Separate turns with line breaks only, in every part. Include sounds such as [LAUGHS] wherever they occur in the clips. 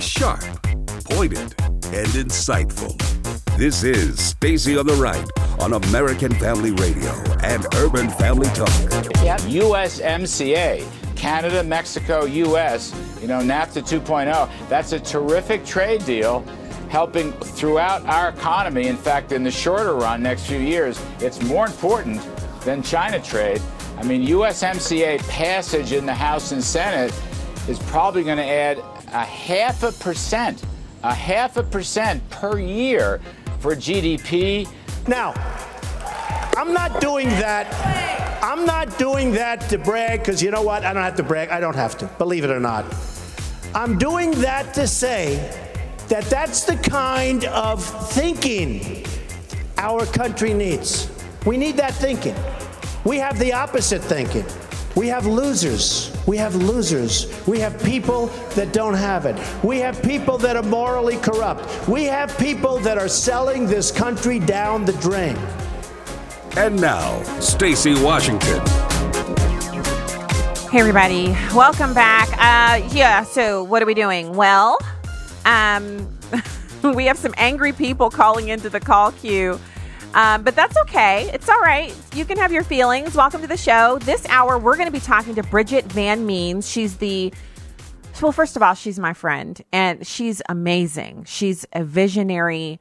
Sharp, pointed, and insightful. This is Stacy on the Right on American Family Radio and Urban Family Talk.
Yep. USMCA, Canada, Mexico, US, you know, NAFTA 2.0. That's a terrific trade deal helping throughout our economy. In fact, in the shorter run, next few years, it's more important than China trade. I mean, USMCA passage in the House and Senate is probably going to add a half a percent, a half a percent per year for GDP.
Now, I'm not doing that. I'm not doing that to brag because you know what? I don't have to brag. I don't have to, believe it or not. I'm doing that to say that that's the kind of thinking our country needs. We need that thinking. We have the opposite thinking. We have losers. We have losers. We have people that don't have it. We have people that are morally corrupt. We have people that are selling this country down the drain.
And now, Stacy Washington.
Hey, everybody. Welcome back. Uh, yeah, so what are we doing? Well, um, [LAUGHS] we have some angry people calling into the call queue. Um, but that's okay. It's all right. You can have your feelings. Welcome to the show. This hour, we're going to be talking to Bridget Van Means. She's the, well, first of all, she's my friend and she's amazing. She's a visionary.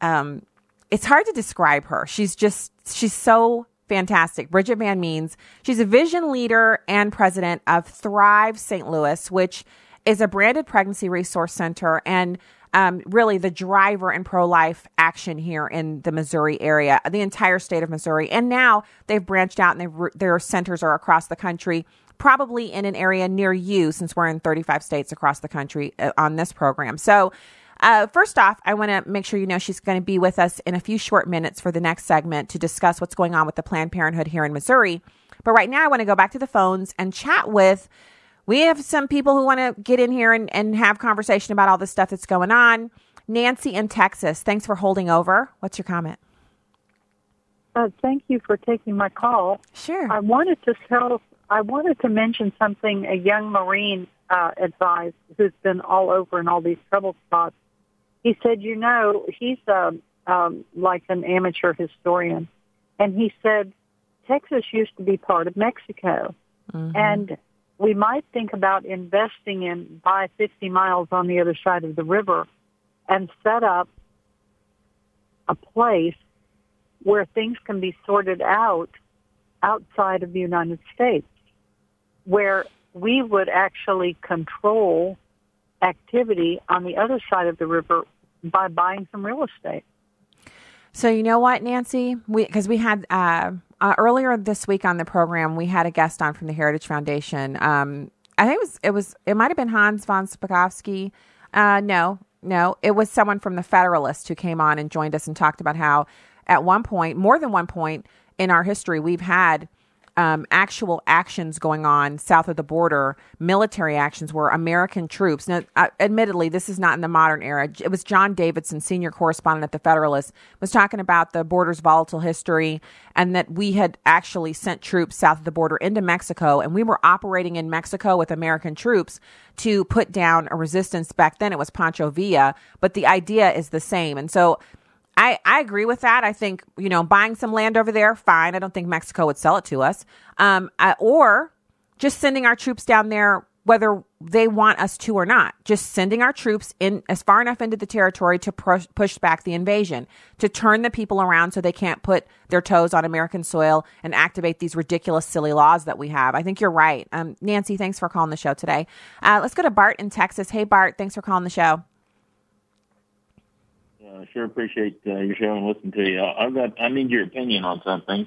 Um, it's hard to describe her. She's just, she's so fantastic. Bridget Van Means. She's a vision leader and president of Thrive St. Louis, which is a branded pregnancy resource center and um, really the driver in pro life action here in the Missouri area, the entire state of Missouri. And now they've branched out and their centers are across the country, probably in an area near you, since we're in 35 states across the country uh, on this program. So, uh, first off, I want to make sure you know she's going to be with us in a few short minutes for the next segment to discuss what's going on with the Planned Parenthood here in Missouri. But right now, I want to go back to the phones and chat with we have some people who want to get in here and, and have conversation about all the stuff that's going on. Nancy in Texas, thanks for holding over. What's your comment?
Uh, thank you for taking my call.
Sure.
I wanted to tell, I wanted to mention something a young Marine uh, advised who's been all over in all these trouble spots. He said, you know, he's uh, um, like an amateur historian, and he said Texas used to be part of Mexico, mm-hmm. and we might think about investing in buy 50 miles on the other side of the river and set up a place where things can be sorted out outside of the United States, where we would actually control activity on the other side of the river by buying some real estate.
So you know what, Nancy? We because we had uh, uh, earlier this week on the program, we had a guest on from the Heritage Foundation. Um, I think it was it was it might have been Hans von Spakovsky. Uh, no, no, it was someone from the Federalist who came on and joined us and talked about how at one point, more than one point in our history, we've had um, actual actions going on south of the border, military actions where American troops. Now, uh, admittedly, this is not in the modern era. It was John Davidson, senior correspondent at the Federalist, was talking about the border's volatile history and that we had actually sent troops south of the border into Mexico, and we were operating in Mexico with American troops to put down a resistance. Back then, it was Pancho Villa, but the idea is the same, and so I, I agree with that. I think, you know, buying some land over there, fine. I don't think Mexico would sell it to us. Um, uh, or just sending our troops down there, whether they want us to or not, just sending our troops in as far enough into the territory to push, push back the invasion, to turn the people around so they can't put their toes on American soil and activate these ridiculous, silly laws that we have. I think you're right. Um, Nancy, thanks for calling the show today. Uh, let's go to Bart in Texas. Hey, Bart, thanks for calling the show.
I sure appreciate uh, your show and listen to you. I've got, I need your opinion on something.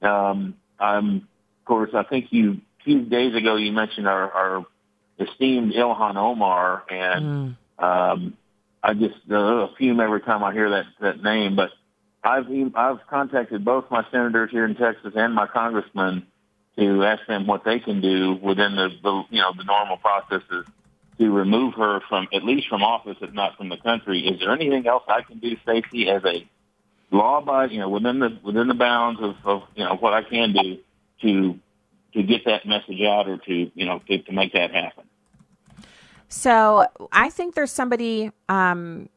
Um, I'm, of course, I think you, a few days ago you mentioned our, our esteemed Ilhan Omar, and mm. um, I just uh, fume every time I hear that, that name. But I've, I've contacted both my senators here in Texas and my congressmen to ask them what they can do within the, the you know, the normal processes to remove her from at least from office, if not from the country. Is there anything else I can do, Stacey, as a law abiding, you know, within the within the bounds of, of you know what I can do to to get that message out or to you know to, to make that happen?
So I think there's somebody um,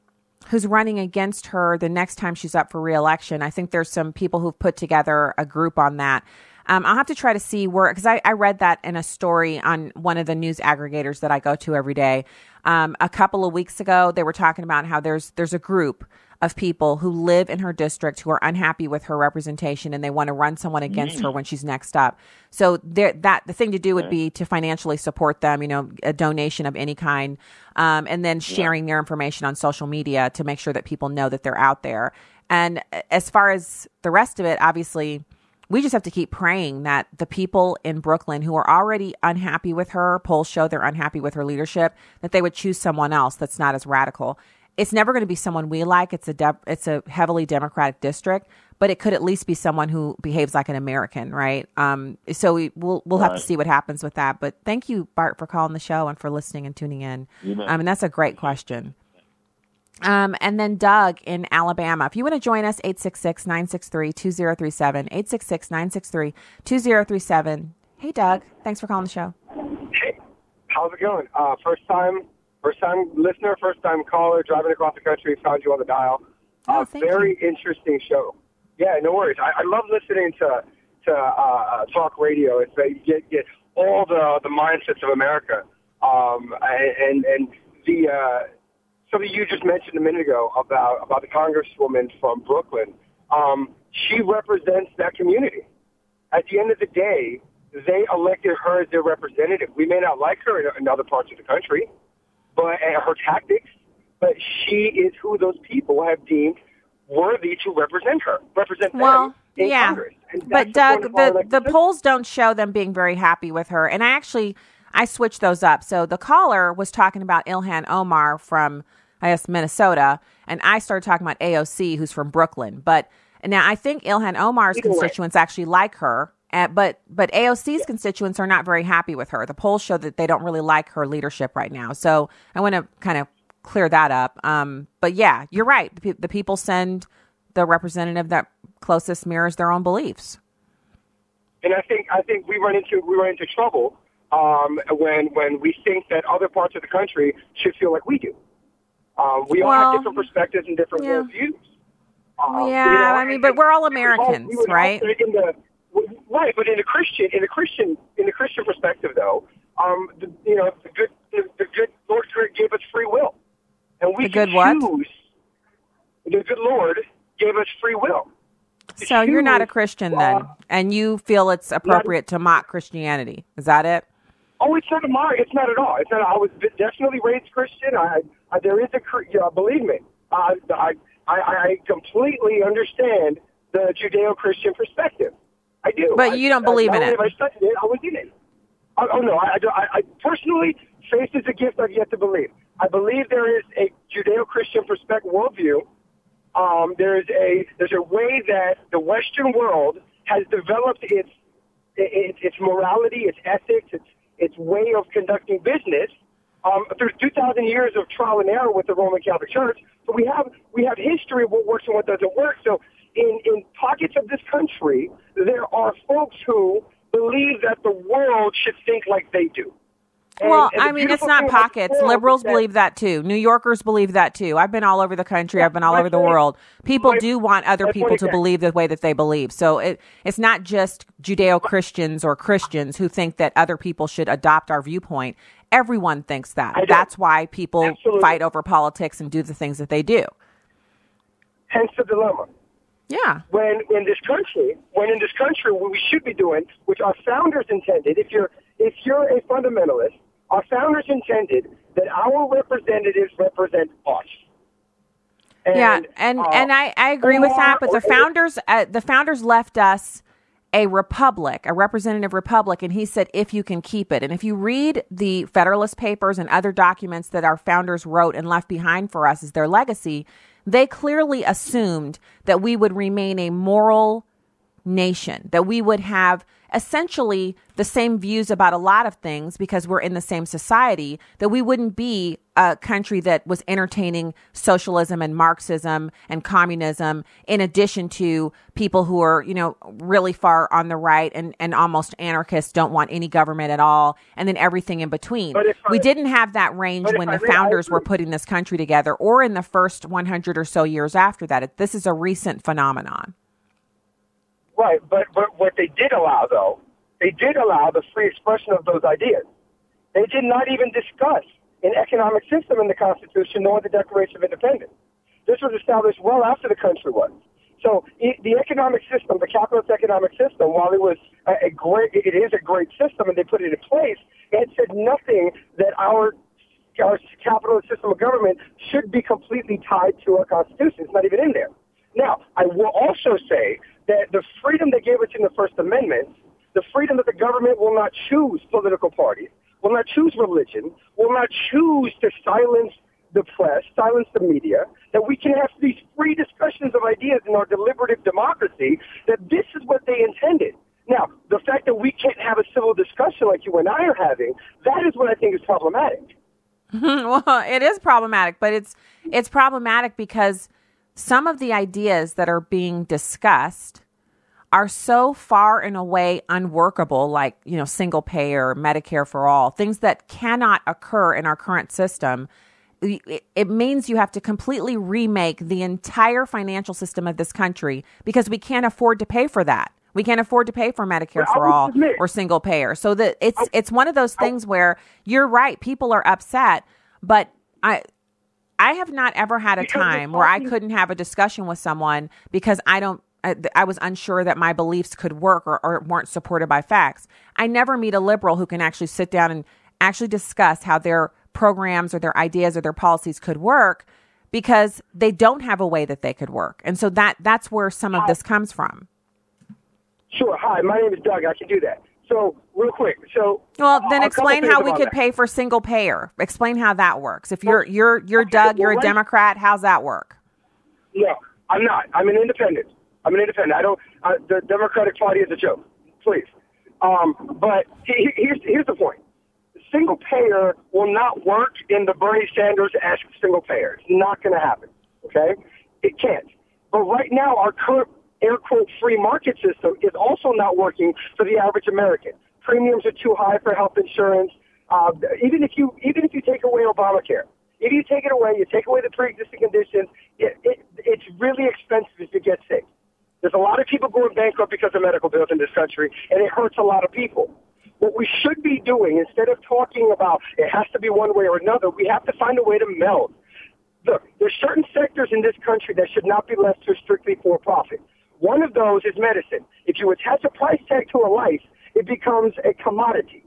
who's running against her the next time she's up for reelection. I think there's some people who've put together a group on that. Um, I'll have to try to see where, because I, I, read that in a story on one of the news aggregators that I go to every day. Um, a couple of weeks ago, they were talking about how there's there's a group of people who live in her district who are unhappy with her representation and they want to run someone against mm. her when she's next up. So there, that the thing to do would be to financially support them, you know, a donation of any kind, um, and then sharing yeah. their information on social media to make sure that people know that they're out there. And as far as the rest of it, obviously, we just have to keep praying that the people in Brooklyn who are already unhappy with her, polls show they're unhappy with her leadership, that they would choose someone else that's not as radical it's never going to be someone we like. It's a de- it's a heavily Democratic district, but it could at least be someone who behaves like an American, right? Um, so we, we'll we'll right. have to see what happens with that. But thank you, Bart, for calling the show and for listening and tuning in. Um, and that's a great question. Um, and then Doug in Alabama. If you want to join us, 866 963 2037. 866 963 2037. Hey, Doug. Thanks for calling the show.
Hey, how's it going? Uh, first time First time listener, first time caller, driving across the country, found you on the dial.
Oh,
uh, very
you.
interesting show. Yeah, no worries. I, I love listening to to uh, uh talk radio. It's that you get get all the the mindsets of America. Um, and and the uh, something you just mentioned a minute ago about about the congresswoman from Brooklyn. Um, she represents that community. At the end of the day, they elected her as their representative. We may not like her in, in other parts of the country but and her tactics, but she is who those people have deemed worthy to represent her, represent
well,
them in
yeah.
Congress.
But Doug, the the polls don't show them being very happy with her, and I actually I switched those up. So the caller was talking about Ilhan Omar from I guess Minnesota, and I started talking about AOC, who's from Brooklyn. But now I think Ilhan Omar's Either constituents way. actually like her. Uh, but but AOC's yeah. constituents are not very happy with her. The polls show that they don't really like her leadership right now. So I want to kind of clear that up. Um, but yeah, you're right. The, the, people send the representative that closest mirrors their own beliefs.
And I think I think we run into we run into trouble um, when when we think that other parts of the country should feel like we do. Um, we
well,
all have different perspectives and different yeah. worldviews.
Um, yeah, you know, I mean, but we're all Americans, we all, we right?
In the, Right, but in the Christian, in a Christian, in a Christian perspective, though, um, the, you know, the good, the, the good Lord gave us free will, and we
the good
choose.
What?
The good Lord gave us free will.
So you're not a Christian then, uh, and you feel it's appropriate to mock Christianity. Is that it?
Oh, it's not a mock. It's not at all. It's not. I was definitely raised Christian. I, I there is a. Uh, believe me, uh, I, I, I completely understand the Judeo-Christian perspective. I do.
But you don't believe
I,
in it.
If I studied it. I was in it. Oh, oh no, I, I, I personally, faith is a gift I've yet to believe. I believe there is a Judeo-Christian perspective worldview. Um, there's a there's a way that the Western world has developed its its, its morality, its ethics, its its way of conducting business um, through 2,000 years of trial and error with the Roman Catholic Church. So we have we have history of what works and what doesn't work. So in, in pockets of this country, there are folks who believe that the world should think like they do.
And, well, and I mean, it's not pockets. Liberals that, believe that too. New Yorkers believe that too. I've been all over the country. I've been all over the world. People my, do want other people to believe the way that they believe. So it, it's not just Judeo Christians or Christians who think that other people should adopt our viewpoint. Everyone thinks that. That's why people Absolutely. fight over politics and do the things that they do.
Hence the dilemma.
Yeah.
When in this country, when in this country, what we should be doing, which our founders intended, if you're if you're a fundamentalist, our founders intended that our representatives represent us.
And, yeah, and uh, and I, I agree with that. But the founders uh, the founders left us a republic, a representative republic, and he said if you can keep it. And if you read the Federalist Papers and other documents that our founders wrote and left behind for us as their legacy, they clearly assumed that we would remain a moral nation, that we would have essentially the same views about a lot of things because we're in the same society, that we wouldn't be a country that was entertaining socialism and Marxism and communism in addition to people who are, you know, really far on the right and, and almost anarchists, don't want any government at all, and then everything in between. we didn't have that range when the founders were putting this country together or in the first 100 or so years after that. This is a recent phenomenon.
Right, but but what they did allow though, they did allow the free expression of those ideas. They did not even discuss an economic system in the Constitution nor the Declaration of Independence. This was established well after the country was. So the economic system, the capitalist economic system, while it was a, great, it is a great system, and they put it in place, it said nothing that our our capitalist system of government should be completely tied to our Constitution. It's not even in there. Now, I will also say that the freedom they gave us in the First Amendment, the freedom that the government will not choose political parties, will not choose religion, will not choose to silence the press, silence the media, that we can have these free discussions of ideas in our deliberative democracy, that this is what they intended. Now, the fact that we can't have a civil discussion like you and I are having, that is what I think is problematic. [LAUGHS]
well, it is problematic, but it's it's problematic because some of the ideas that are being discussed are so far and away unworkable, like, you know, single payer, Medicare for all, things that cannot occur in our current system. It means you have to completely remake the entire financial system of this country because we can't afford to pay for that. We can't afford to pay for Medicare for all admit, or single payer. So that it's it's one of those things where you're right, people are upset, but I I have not ever had a time where I couldn't have a discussion with someone because I don't I, I was unsure that my beliefs could work or, or weren't supported by facts. I never meet a liberal who can actually sit down and actually discuss how their programs or their ideas or their policies could work because they don't have a way that they could work. And so that that's where some of this comes from.
Sure. Hi, my name is Doug. I can do that. So, real quick. So,
well, then explain how we could that. pay for single payer. Explain how that works. If you're you're you're okay, Doug, well, you're a right. Democrat. How's that work?
No, I'm not. I'm an independent. I'm an independent. I don't. Uh, the Democratic Party is a joke. Please. Um, but he, here's here's the point. Single payer will not work in the Bernie Sanders esque single payer. It's not going to happen. Okay, it can't. But right now, our current air quote free market system is also not working for the average American. Premiums are too high for health insurance. Uh, even if you even if you take away Obamacare, if you take it away, you take away the pre-existing conditions, it, it, it's really expensive you get sick. There's a lot of people going bankrupt because of medical bills in this country, and it hurts a lot of people. What we should be doing, instead of talking about it has to be one way or another, we have to find a way to meld. Look, there's certain sectors in this country that should not be left to strictly for profit. One of those is medicine. If you attach a price tag to a life, it becomes a commodity.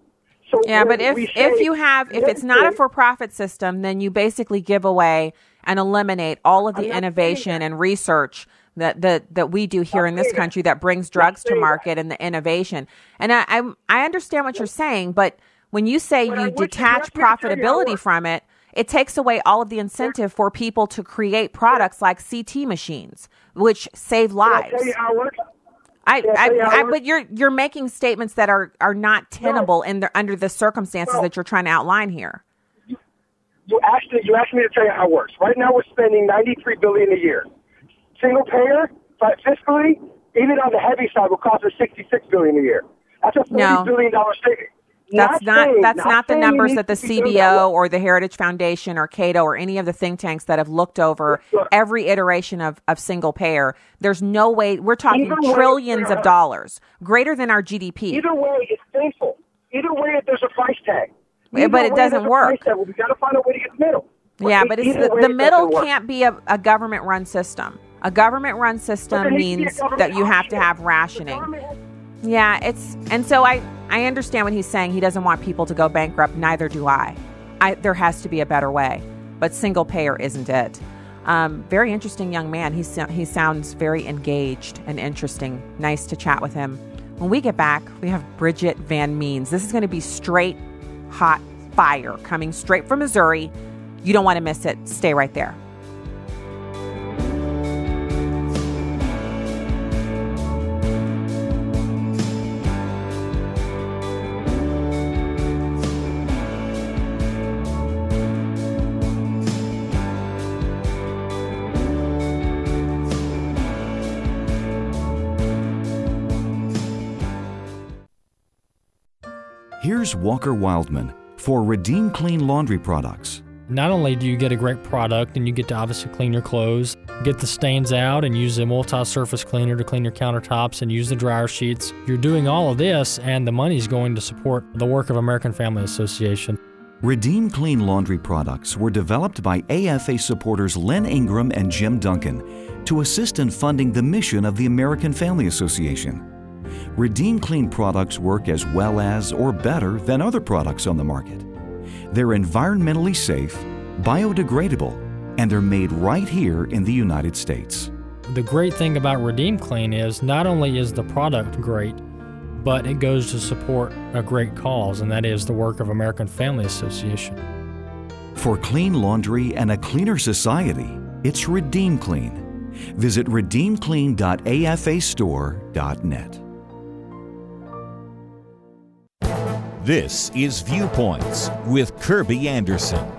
So yeah, but if if you have if it's not a for-profit system, then you basically give away and eliminate all of the innovation and research that that that we do here in this country that brings drugs to market and the innovation. And I, I I understand what you're saying, but when you say you detach profitability from it, it takes away all of the incentive for people to create products like CT machines, which save lives. I, I, I, but you're you're making statements that are, are not tenable in the, under the circumstances that you're trying to outline here.
You, asked me, you asked me to tell you how it works. Right now, we're spending 93 billion a year. Single payer, fiscally, even on the heavy side, will cost us 66 billion a year. That's a 40
no.
billion dollar savings.
That's not, not that's not, not the numbers that the CBO or the Heritage Foundation or Cato or any of the think tanks that have looked over every iteration of, of single payer. There's no way we're talking Either trillions way, of dollars, greater than our GDP.
Either way, it's painful. Either way, there's a price tag.
Either but it doesn't work.
Well, we got to find a way to get the middle.
Yeah, but it's the, the middle can't be a, a government run system. A government run system means that you have to have rationing. Yeah, it's and so I I understand what he's saying. He doesn't want people to go bankrupt. Neither do I. I there has to be a better way, but single payer isn't it. Um, very interesting young man. He he sounds very engaged and interesting. Nice to chat with him. When we get back, we have Bridget Van Means. This is going to be straight hot fire coming straight from Missouri. You don't want to miss it. Stay right there.
Here's Walker Wildmon for Redeem Clean Laundry Products.
Not only do you get a great product and you get to obviously clean your clothes, get the stains out and use a multi surface cleaner to clean your countertops and use the dryer sheets, you're doing all of this and the money is going to support the work of American Family Association.
Redeem Clean Laundry products were developed by AFA supporters Len Ingram and Jim Duncan to assist in funding the mission of the American Family Association. Redeem Clean products work as well as or better than other products on the market. They're environmentally safe, biodegradable, and they're made right here in the United States.
The great thing about Redeem Clean is not only is the product great, but it goes to support a great cause, and that is the work of American Family Association.
For clean laundry and a cleaner society, it's Redeem Clean. Visit redeemclean.afastore.net.
This is Viewpoints with Kirby Anderson.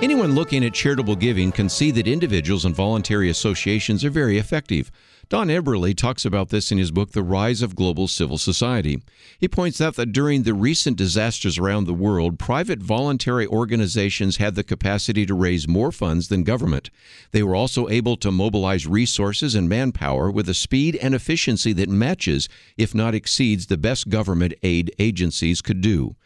Anyone looking at charitable giving can see that individuals and voluntary associations are very effective. Don Eberly talks about this in his book, The Rise of Global Civil Society. He points out that during the recent disasters around the world, private voluntary organizations had the capacity to raise more funds than government. They were also able to mobilize resources and manpower with a speed and efficiency that matches, if not exceeds, the best government aid agencies could do.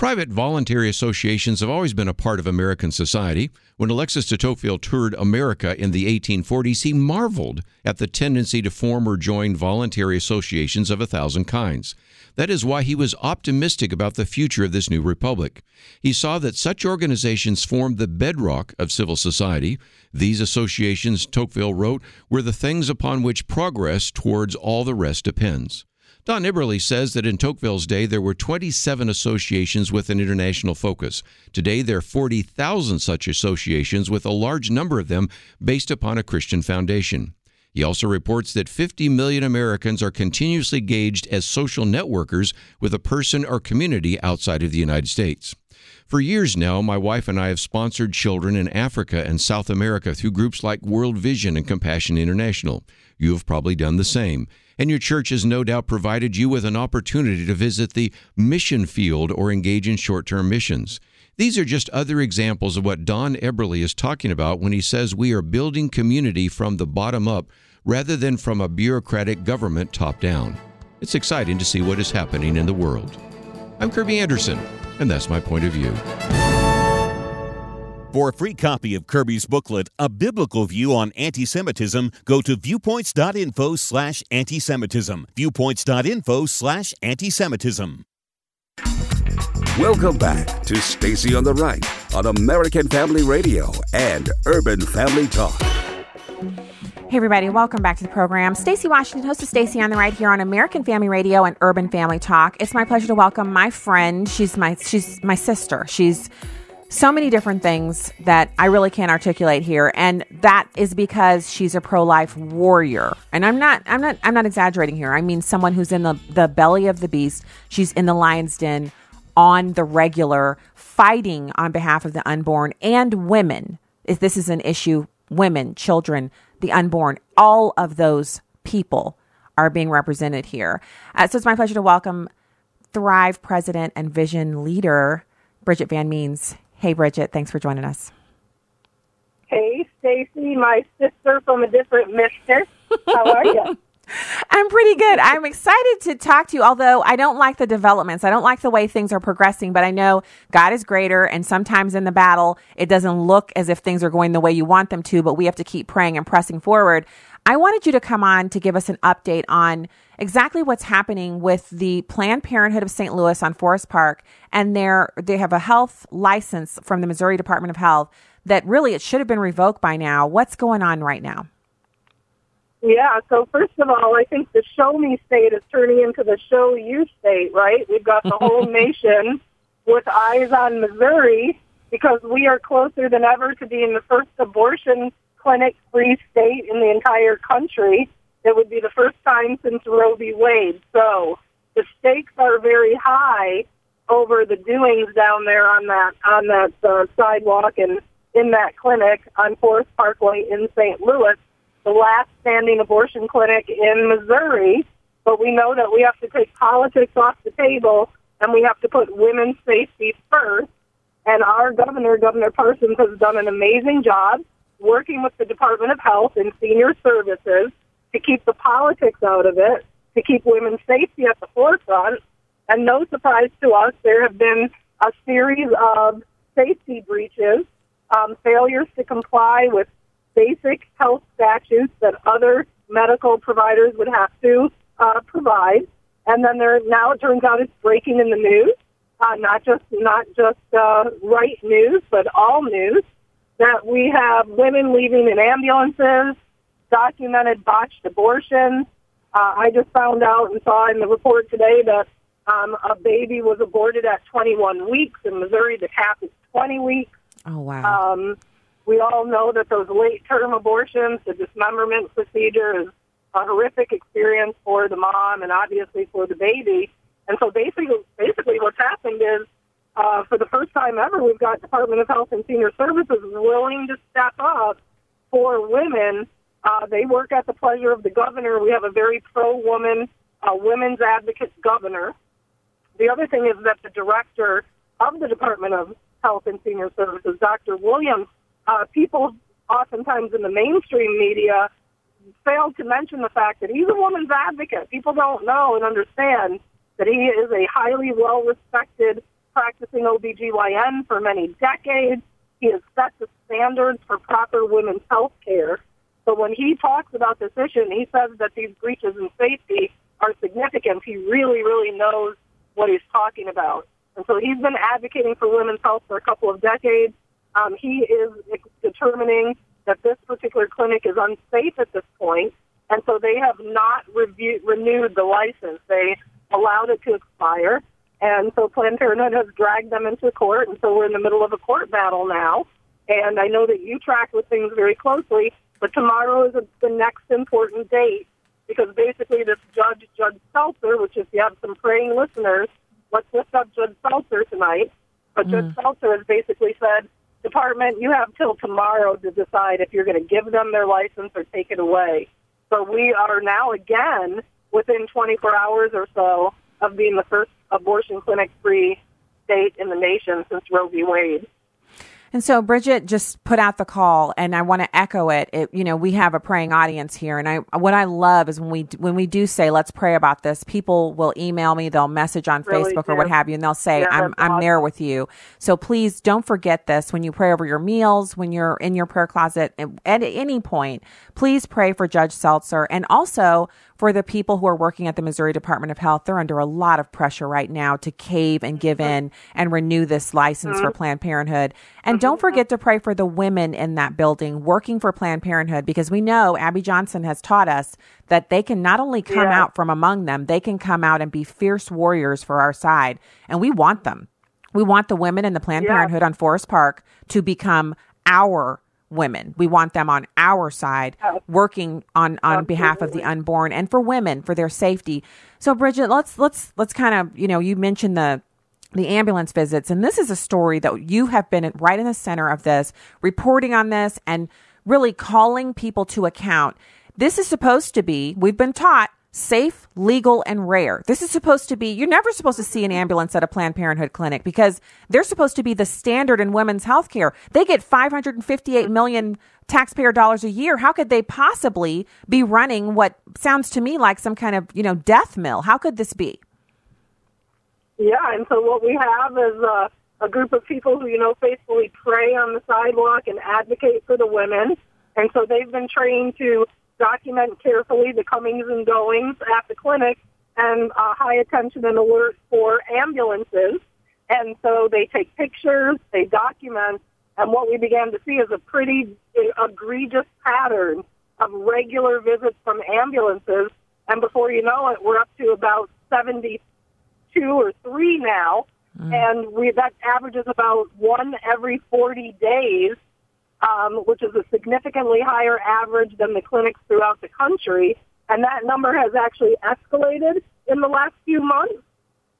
Private voluntary associations have always been a part of American society. When Alexis de Tocqueville toured America in the 1840s, he marveled at the tendency to form or join voluntary associations of a thousand kinds. That is why he was optimistic about the future of this new republic. He saw that such organizations formed the bedrock of civil society. These associations, Tocqueville wrote, were the things upon which progress towards all the rest depends. Don Eberly says that in Tocqueville's day there were 27 associations with an international focus. Today there are 40,000 such associations, with a large number of them based upon a Christian foundation. He also reports that 50 million Americans are continuously gauged as social networkers with a person or community outside of the United States. For years now, my wife and I have sponsored children in Africa and South America through groups like World Vision and Compassion International. You have probably done the same and your church has no doubt provided you with an opportunity to visit the mission field or engage in short term missions. These are just other examples of what Don Eberly is talking about when he says we are building community from the bottom up rather than from a bureaucratic government top down. It's exciting to see what is happening in the world. I'm Kirby Anderson, and that's my point of view.
For a free copy of Kirby's booklet, A Biblical View on Anti-Semitism, go to viewpoints.info slash anti-Semitism. Viewpoints.info slash anti-Semitism.
Welcome back to Stacy on the Right on American Family Radio and Urban Family Talk.
Hey everybody, welcome back to the program. Stacy Washington, host of Stacy on the Right here on American Family Radio and Urban Family Talk. It's my pleasure to welcome my friend. She's my she's my sister. She's so many different things that I really can't articulate here and that is because she's a pro-life warrior. And I'm not I'm not I'm not exaggerating here. I mean someone who's in the the belly of the beast. She's in the lion's den on the regular fighting on behalf of the unborn and women. If this is an issue, women, children, the unborn, all of those people are being represented here. Uh, so it's my pleasure to welcome Thrive president and vision leader Bridget Van Means Hey, Bridget, thanks for joining us.
Hey, Stacy, my sister from a different mister. How are you? [LAUGHS]
I'm pretty good. I'm excited to talk to you, although I don't like the developments. I don't like the way things are progressing, but I know God is greater. And sometimes in the battle, it doesn't look as if things are going the way you want them to, but we have to keep praying and pressing forward. I wanted you to come on to give us an update on exactly what's happening with the Planned Parenthood of St. Louis on Forest Park, and they're, they have a health license from the Missouri Department of Health that really it should have been revoked by now. What's going on right now?
Yeah, so first of all, I think the show me state is turning into the show you state, right? We've got the whole [LAUGHS] nation with eyes on Missouri because we are closer than ever to being the first abortion clinic free state in the entire country. It would be the first time since Roe v. Wade. So the stakes are very high over the doings down there on that on that uh, sidewalk and in that clinic on Forest Parkway in St. Louis, the last standing abortion clinic in Missouri. But we know that we have to take politics off the table and we have to put women's safety first. And our governor, Governor Parsons, has done an amazing job working with the Department of Health and Senior Services to keep the politics out of it, to keep women's safety at the forefront. And no surprise to us, there have been a series of safety breaches, um, failures to comply with basic health statutes that other medical providers would have to uh, provide. And then there now it turns out it's breaking in the news, uh, not just not just uh, right news, but all news that we have women leaving in ambulances, documented botched abortions. Uh, I just found out and saw in the report today that um, a baby was aborted at 21 weeks in Missouri. The cap is 20 weeks.
Oh wow.
Um, we all know that those late term abortions, the dismemberment procedure is a horrific experience for the mom and obviously for the baby. And so basically, basically what's happened is, uh, for the first time ever, we've got Department of Health and Senior Services willing to step up for women. Uh, they work at the pleasure of the governor. We have a very pro-woman, uh, women's advocate governor. The other thing is that the director of the Department of Health and Senior Services, Dr. Williams, uh, people oftentimes in the mainstream media failed to mention the fact that he's a woman's advocate. People don't know and understand that he is a highly well-respected practicing OBGYN for many decades. He has set the standards for proper women's health care. So when he talks about this issue and he says that these breaches in safety are significant, he really, really knows what he's talking about. And so he's been advocating for women's health for a couple of decades. Um, he is determining that this particular clinic is unsafe at this point, and so they have not review, renewed the license. They allowed it to expire, and so Planned Parenthood has dragged them into court, and so we're in the middle of a court battle now. And I know that you track with things very closely, but tomorrow is a, the next important date because basically this judge, Judge Stelzer, which if you have some praying listeners, let's lift up Judge Stelzer tonight. But mm. Judge Stelzer has basically said department, you have till tomorrow to decide if you're going to give them their license or take it away. So we are now again within 24 hours or so of being the first abortion clinic free state in the nation since Roe v. Wade.
And so Bridget just put out the call, and I want to echo it. it. You know, we have a praying audience here, and I what I love is when we when we do say let's pray about this, people will email me, they'll message on
really
Facebook
do.
or what have you, and they'll say
Yeah,
I'm I'm
awesome.
there with you. So please don't forget this when you pray over your meals, when you're in your prayer closet, at at any point. Please pray for Judge Stelzer, and also for the people who are working at the Missouri Department of Health. They're under a lot of pressure right now to cave and give in and renew this license for mm-hmm. Planned Parenthood. And don't mm-hmm. forget to pray for the women in that building working for Planned Parenthood because we know Abby Johnson has taught us that they can not only come
Yeah.
out from among them, they can come out and be fierce warriors for our side. And we want them. We want the women in the Planned
Yeah.
Parenthood on Forest Park to become our women. We want them on our side oh. working on on behalf of the unborn and for women for their safety. So Bridget, let's let's let's kind of, you know, you mentioned the the ambulance visits and this is a story that you have been right in the center of this, reporting on this and really calling people to account. This is supposed to be, we've been taught safe, legal, and rare. This is supposed to be, you're never supposed to see an ambulance at a Planned Parenthood clinic because they're supposed to be the standard in women's health care. They get 558 million taxpayer dollars a year. How could they possibly be running what sounds to me like some kind of, you know, death mill? How could this be?
Yeah, and so what we have is uh, a group of people who, you know, faithfully pray on the sidewalk and advocate for the women. And so they've been trained to document carefully the comings and goings at the clinic and uh, high attention and alert for ambulances. And so they take pictures, they document, and what we began to see is a pretty egregious pattern of regular visits from ambulances. And before you know it, we're up to about 72 or three now, and we that averages about one every 40 days, um, which is a significantly higher average than the clinics throughout the country. And that number has actually escalated in the last few months.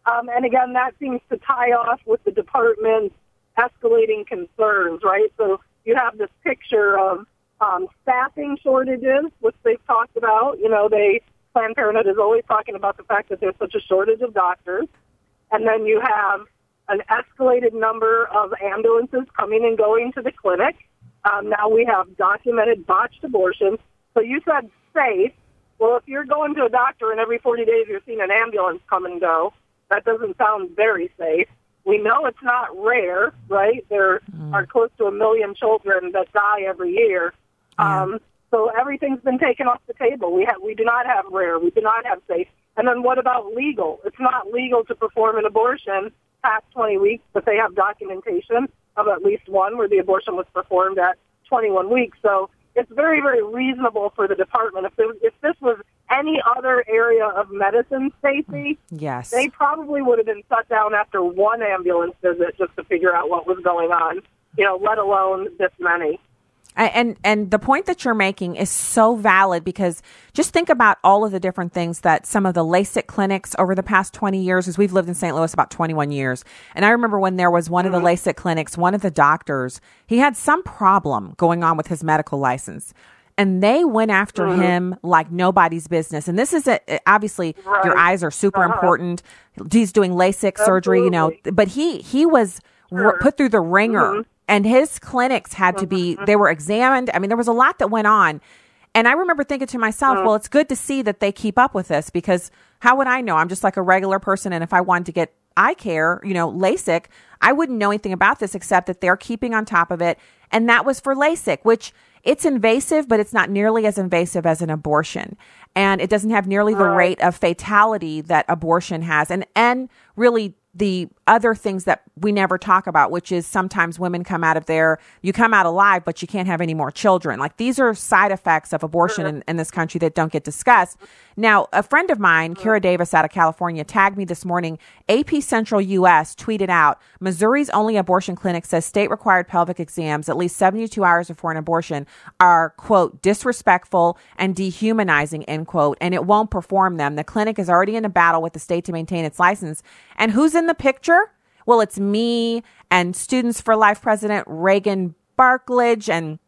Um, and again, that seems to tie off with the department's escalating concerns, right? So you have this picture of um, staffing shortages, which they've talked about. You know, they Planned Parenthood is always talking about the fact that there's such a shortage of doctors. and then you have an escalated number of ambulances coming and going to the clinic. Um, now we have documented botched abortions. So you said safe. Well, if you're going to a doctor and every 40 days you're seeing an ambulance come and go, that doesn't sound very safe. We know it's not rare, right? There are close to a million children that die every year. Um, so everything's been taken off the table. We have, we do not have rare. We do not have safe. And then what about legal? It's not legal to perform an abortion past 20 weeks, but they have documentation of at least one where the abortion was performed at 21 weeks. So it's very, very reasonable for the department. If, if this was any other area of medicine, Stacey,
Yes.
they probably would have been shut down after one ambulance visit just to figure out what was going on, you know, let alone this many.
And and the point that you're making is so valid because just think about all of the different things that some of the LASIK clinics over the past 20 years, as we've lived in St. Louis about 21 years. And I remember when there was one of the mm-hmm. LASIK clinics, one of the doctors, he had some problem going on with his medical license. And they went after mm-hmm. him like nobody's business. And this is a, obviously your eyes are super
Uh-huh.
important. He's doing LASIK surgery, you know, but he he was r- put through the ringer mm-hmm. And his clinics had to be mm-hmm. they were examined. I mean there was a lot that went on. And i remember thinking to myself mm. well it's good to see that they keep up with this because how would i know? I'm just like a regular person. And if i wanted to get eye care you know lasik i wouldn't know anything about this except that they're keeping on top of it. And that was for lasik which it's invasive but it's not nearly as invasive as an abortion. And it doesn't have nearly the rate of fatality that abortion has. And and really the other things that we never talk about, which is sometimes women come out of there, you come out alive, but you can't have any more children. Like these are side effects of abortion in, in this country that don't get discussed. Now, a friend of mine, Kara Davis out of California, tagged me this morning. AP Central US tweeted out Missouri's only abortion clinic says state required pelvic exams at least 72 hours before an abortion are, quote, disrespectful and dehumanizing, end quote, and it won't perform them. The clinic is already in a battle with the state to maintain its license. And who's in the picture? Well, it's me and Students for Life President Reagan Barkledge and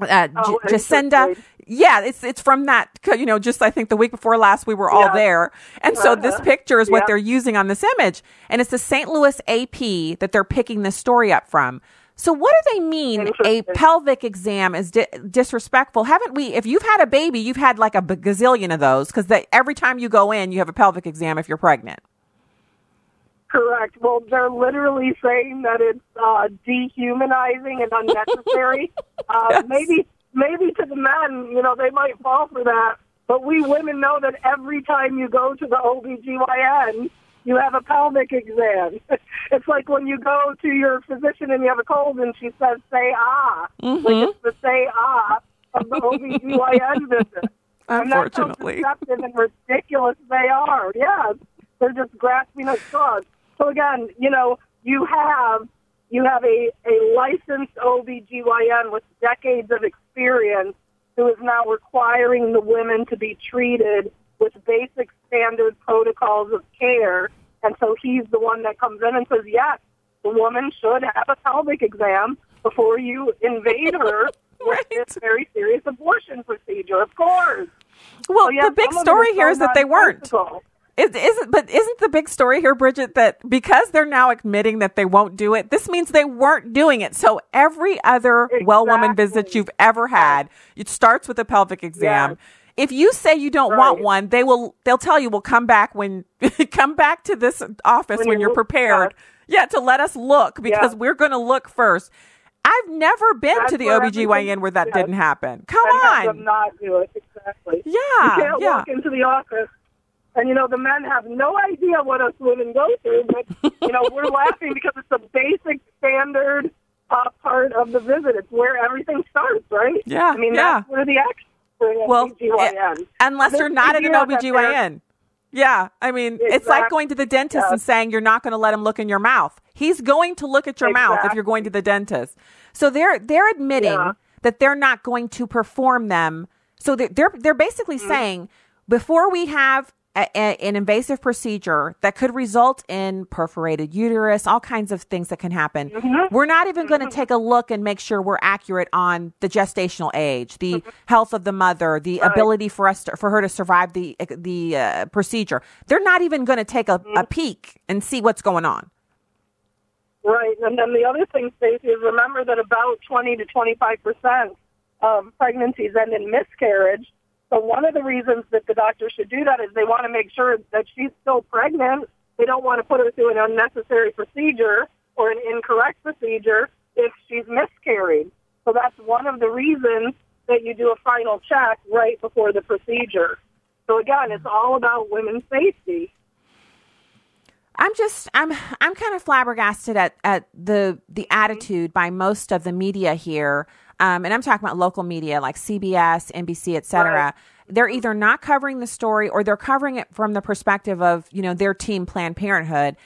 uh,
Oh,
J- Jacinda. Yeah, it's it's from that. You know, just I think the week before last we were all
Yeah.
there, and so this
Uh-huh.
picture is what
Yeah.
they're using on this image, and it's the St. Louis AP that they're picking this story up from. So what do they mean? A pelvic exam is di- disrespectful? Haven't we? If you've had a baby, you've had like a gazillion of those because every time you go in, you have a pelvic exam if you're pregnant.
Correct. Well, they're literally saying that it's uh, dehumanizing and unnecessary. [LAUGHS] uh,
Yes.
Maybe, maybe to the men, you know, they might fall for that. But we women know that every time you go to the OBGYN, you have a pelvic exam. [LAUGHS] it's like when you go to your physician and you have a cold and she says, say ah. Like it's the say ah of the OBGYN [LAUGHS] visit. And that's how
Unfortunately.
deceptive and ridiculous they are. Yeah, they're just grasping at straws. So again, you know, you have you have a, a licensed OBGYN with decades of experience who is now requiring the women to be treated with basic standard protocols of care. And so he's the one that comes in and says, yes, the woman should have a pelvic exam before you invade her [LAUGHS] with this very serious abortion procedure, of course.
Well,
So, yes,
the big
some of it
story here is that they weren't.
nonsensical.
Is, isn't but isn't the big story here, Bridget, that because they're now admitting that they won't do it, this means they weren't doing it. So every other well woman visit you've ever had, it starts with a pelvic exam.
Yes.
If you say you don't want one, they will they'll tell you, "Well, come back when [LAUGHS] come back to this office when,
When you
you're prepared." Yeah, to let us look because
Yeah.
we're going to look first. I've never been
That's
to the OBGYN where that
yes.
didn't happen. Come
and have them
on.
not do it exactly.
Yeah,
you can't
yeah.
walk into the office, and you know the men have no idea what us women go through. But you know we're laughing because it's a basic standard uh, part of the visit. It's where everything starts, right?
Yeah,
I mean
yeah.
that's where the action
Well, unless you're not at an OBGYN. Yeah, I mean, it's like going to the dentist and saying you're not going to let him look in your mouth. He's going to look at your mouth if you're going to the dentist. So they're they're admitting
Yeah.
that they're not going to perform them. So they're they're, they're basically
Mm-hmm.
saying before we have a, a, an invasive procedure that could result in perforated uterus, all kinds of things that can happen.
Mm-hmm.
We're not even going to take a look and make sure we're accurate on the gestational age, the health of the mother, the ability for us to, for her to survive the the uh, procedure. They're not even going to take a, a peek and see what's going on.
Right, and then the other thing, Stacey, is remember that about 20 to 25 percent of pregnancies end in miscarriage. So one of the reasons that the doctor should do that is they want to make sure that she's still pregnant. They don't want to put her through an unnecessary procedure or an incorrect procedure if she's miscarried. So that's one of the reasons that you do a final check right before the procedure. So again, it's all about women's safety.
I'm just I'm I'm kind of flabbergasted at at the the attitude by most of the media here, um, and I'm talking about local media like CBS, NBC, et cetera.
Right.
They're either not covering the story or they're covering it from the perspective of you know their team Planned Parenthood,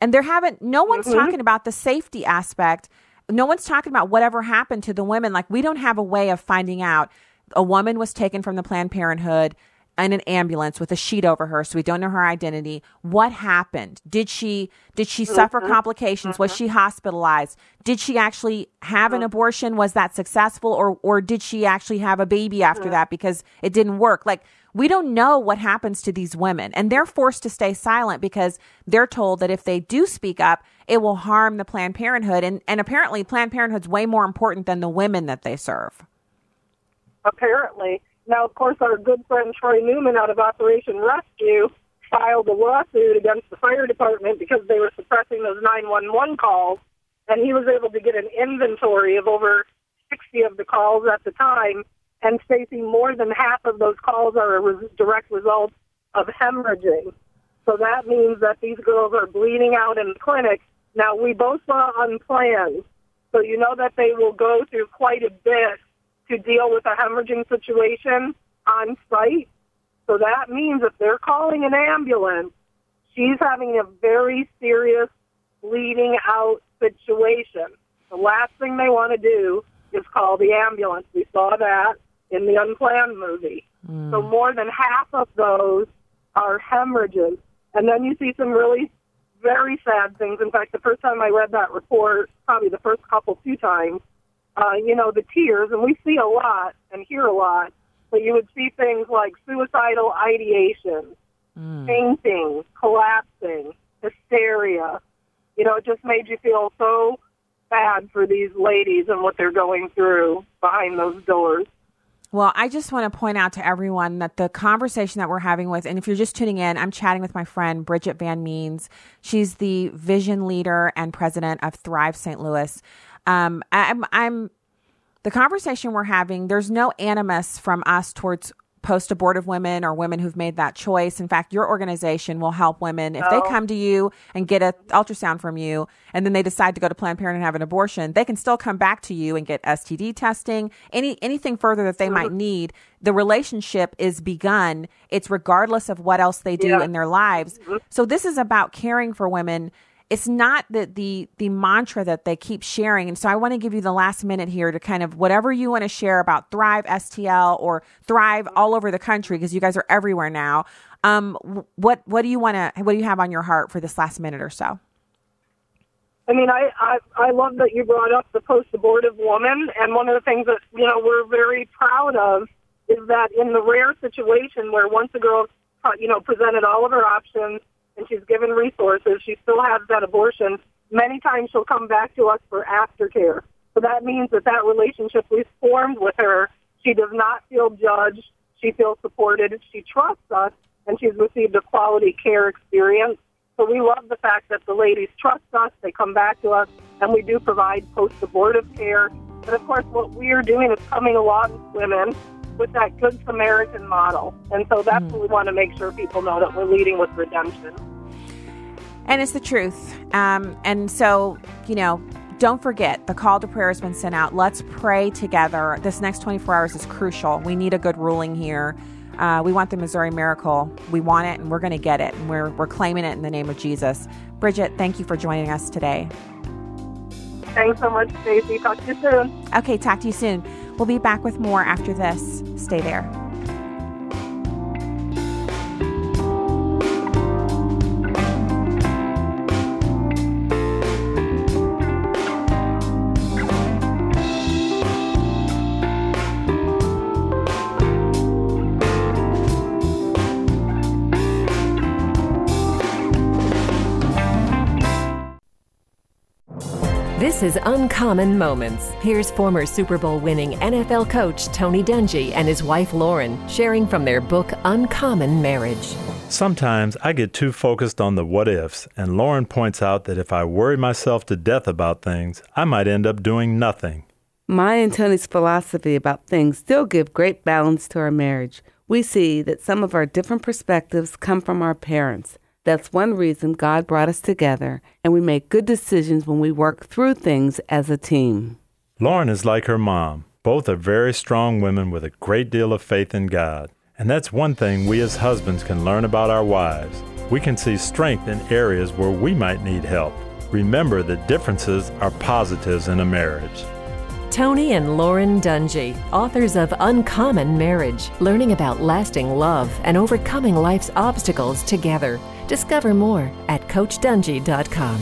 and there haven't no one's
Mhm.
talking about the safety aspect. No one's talking about whatever happened to the women. Like we don't have a way of finding out. A woman was taken from the Planned Parenthood in an ambulance with a sheet over her so we don't know her identity. What happened? Did she did she mm-hmm. suffer
Mhm.
complications? Was she hospitalized? Did she actually have an mm-hmm. abortion? Was that successful or or did she actually have a baby after mm-hmm. that because it didn't work? Like we don't know what happens to these women and they're forced to stay silent because they're told that if they do speak up it will harm the planned parenthood and and apparently planned parenthood's way more important than the women that they serve.
Apparently. Now, of course, our good friend Troy Newman out of Operation Rescue filed a lawsuit against the fire department because they were suppressing those 911 calls, and he was able to get an inventory of over 60 of the calls at the time. And Stacey, more than half of those calls are a res- direct result of hemorrhaging. So that means that these girls are bleeding out in the clinic. Now, we both saw unplanned, so you know that they will go through quite a bit to deal with a hemorrhaging situation on site. So that means if they're calling an ambulance, she's having a very serious bleeding out situation. The last thing they want to do is call the ambulance. We saw that in the Unplanned movie. So hmm. more than half of those are hemorrhages. And then you see some really very sad things. In fact, the first time I read that report, probably the first couple, two times, uh, you know, the tears, and we see a lot and hear a lot, but you would see things like suicidal ideation, fainting, collapsing, hysteria. You know, it just made you feel so bad for these ladies and what they're going through behind those doors.
Well, I just want to point out to everyone that the conversation that we're having with, and if you're just tuning in, I'm chatting with my friend Bridget Van Means. She's the vision leader and president of Thrive St. Louis. Um, I'm, I'm, the conversation we're having, there's no animus from us towards post abortive women or women who've made that choice. In fact, your organization will help women if they
Oh.
come to you and get an ultrasound from you and then they decide to go to Planned Parenthood and have an abortion, they can still come back to you and get STD testing, any anything further that they might need. The relationship is begun. It's regardless of what else they do
Yeah.
in their lives. So this is about caring for women it's not the the the mantra that they keep sharing. And so i want to give you the last minute here to kind of whatever you want to share about thrive stl or thrive all over the country because you guys are everywhere now. Um what what do you want to what do you have on your heart for this last minute or so?
I mean, I, I I love that you brought up the post-abortive woman, and one of the things that you know we're very proud of is that in the rare situation where once a girl, you know, presented all of her options and she's given resources, she still has that abortion. Many times she'll come back to us for aftercare. So that means that that relationship we've formed with her, she does not feel judged. She feels supported. She trusts us, and she's received a quality care experience. So we love the fact that the ladies trust us, they come back to us, and we do provide post-abortive care. And of course, what we are doing is coming along with women with that Good Samaritan model. And so that's what we want to make sure people know that we're leading with redemption.
and it's the truth um and so you know don't forget the call to prayer has been sent out let's pray together this next 24 hours is crucial we need a good ruling here uh, we want the Missouri miracle. We want it, and we're going to get it. And we're, we're claiming it in the name of Jesus. Bridget, thank you for joining us today.
Thanks so much, Stacey. Talk to you soon.
Okay, talk to you soon. We'll be back with more after this. Stay there.
This is Uncommon Moments. Here's former Super Bowl winning NFL coach Tony Dungy and his wife Lauren sharing from their book Uncommon Marriage.
Sometimes I get too focused on the what ifs, and Lauren points out that if I worry myself to death about things, I might end up doing nothing.
My and Tony's philosophy about things still give great balance to our marriage. We see that some of our different perspectives come from our parents. That's one reason God brought us together, and we make good decisions when we work through things as a team.
Lauren is like her mom. Both are very strong women with a great deal of faith in God. And that's one thing we as husbands can learn about our wives. We can see strength in areas where we might need help. Remember that differences are positives in a marriage.
Tony and Lauren Dungy, authors of Uncommon Marriage, learning about lasting love and overcoming life's obstacles together. Discover more at CoachDungy.com.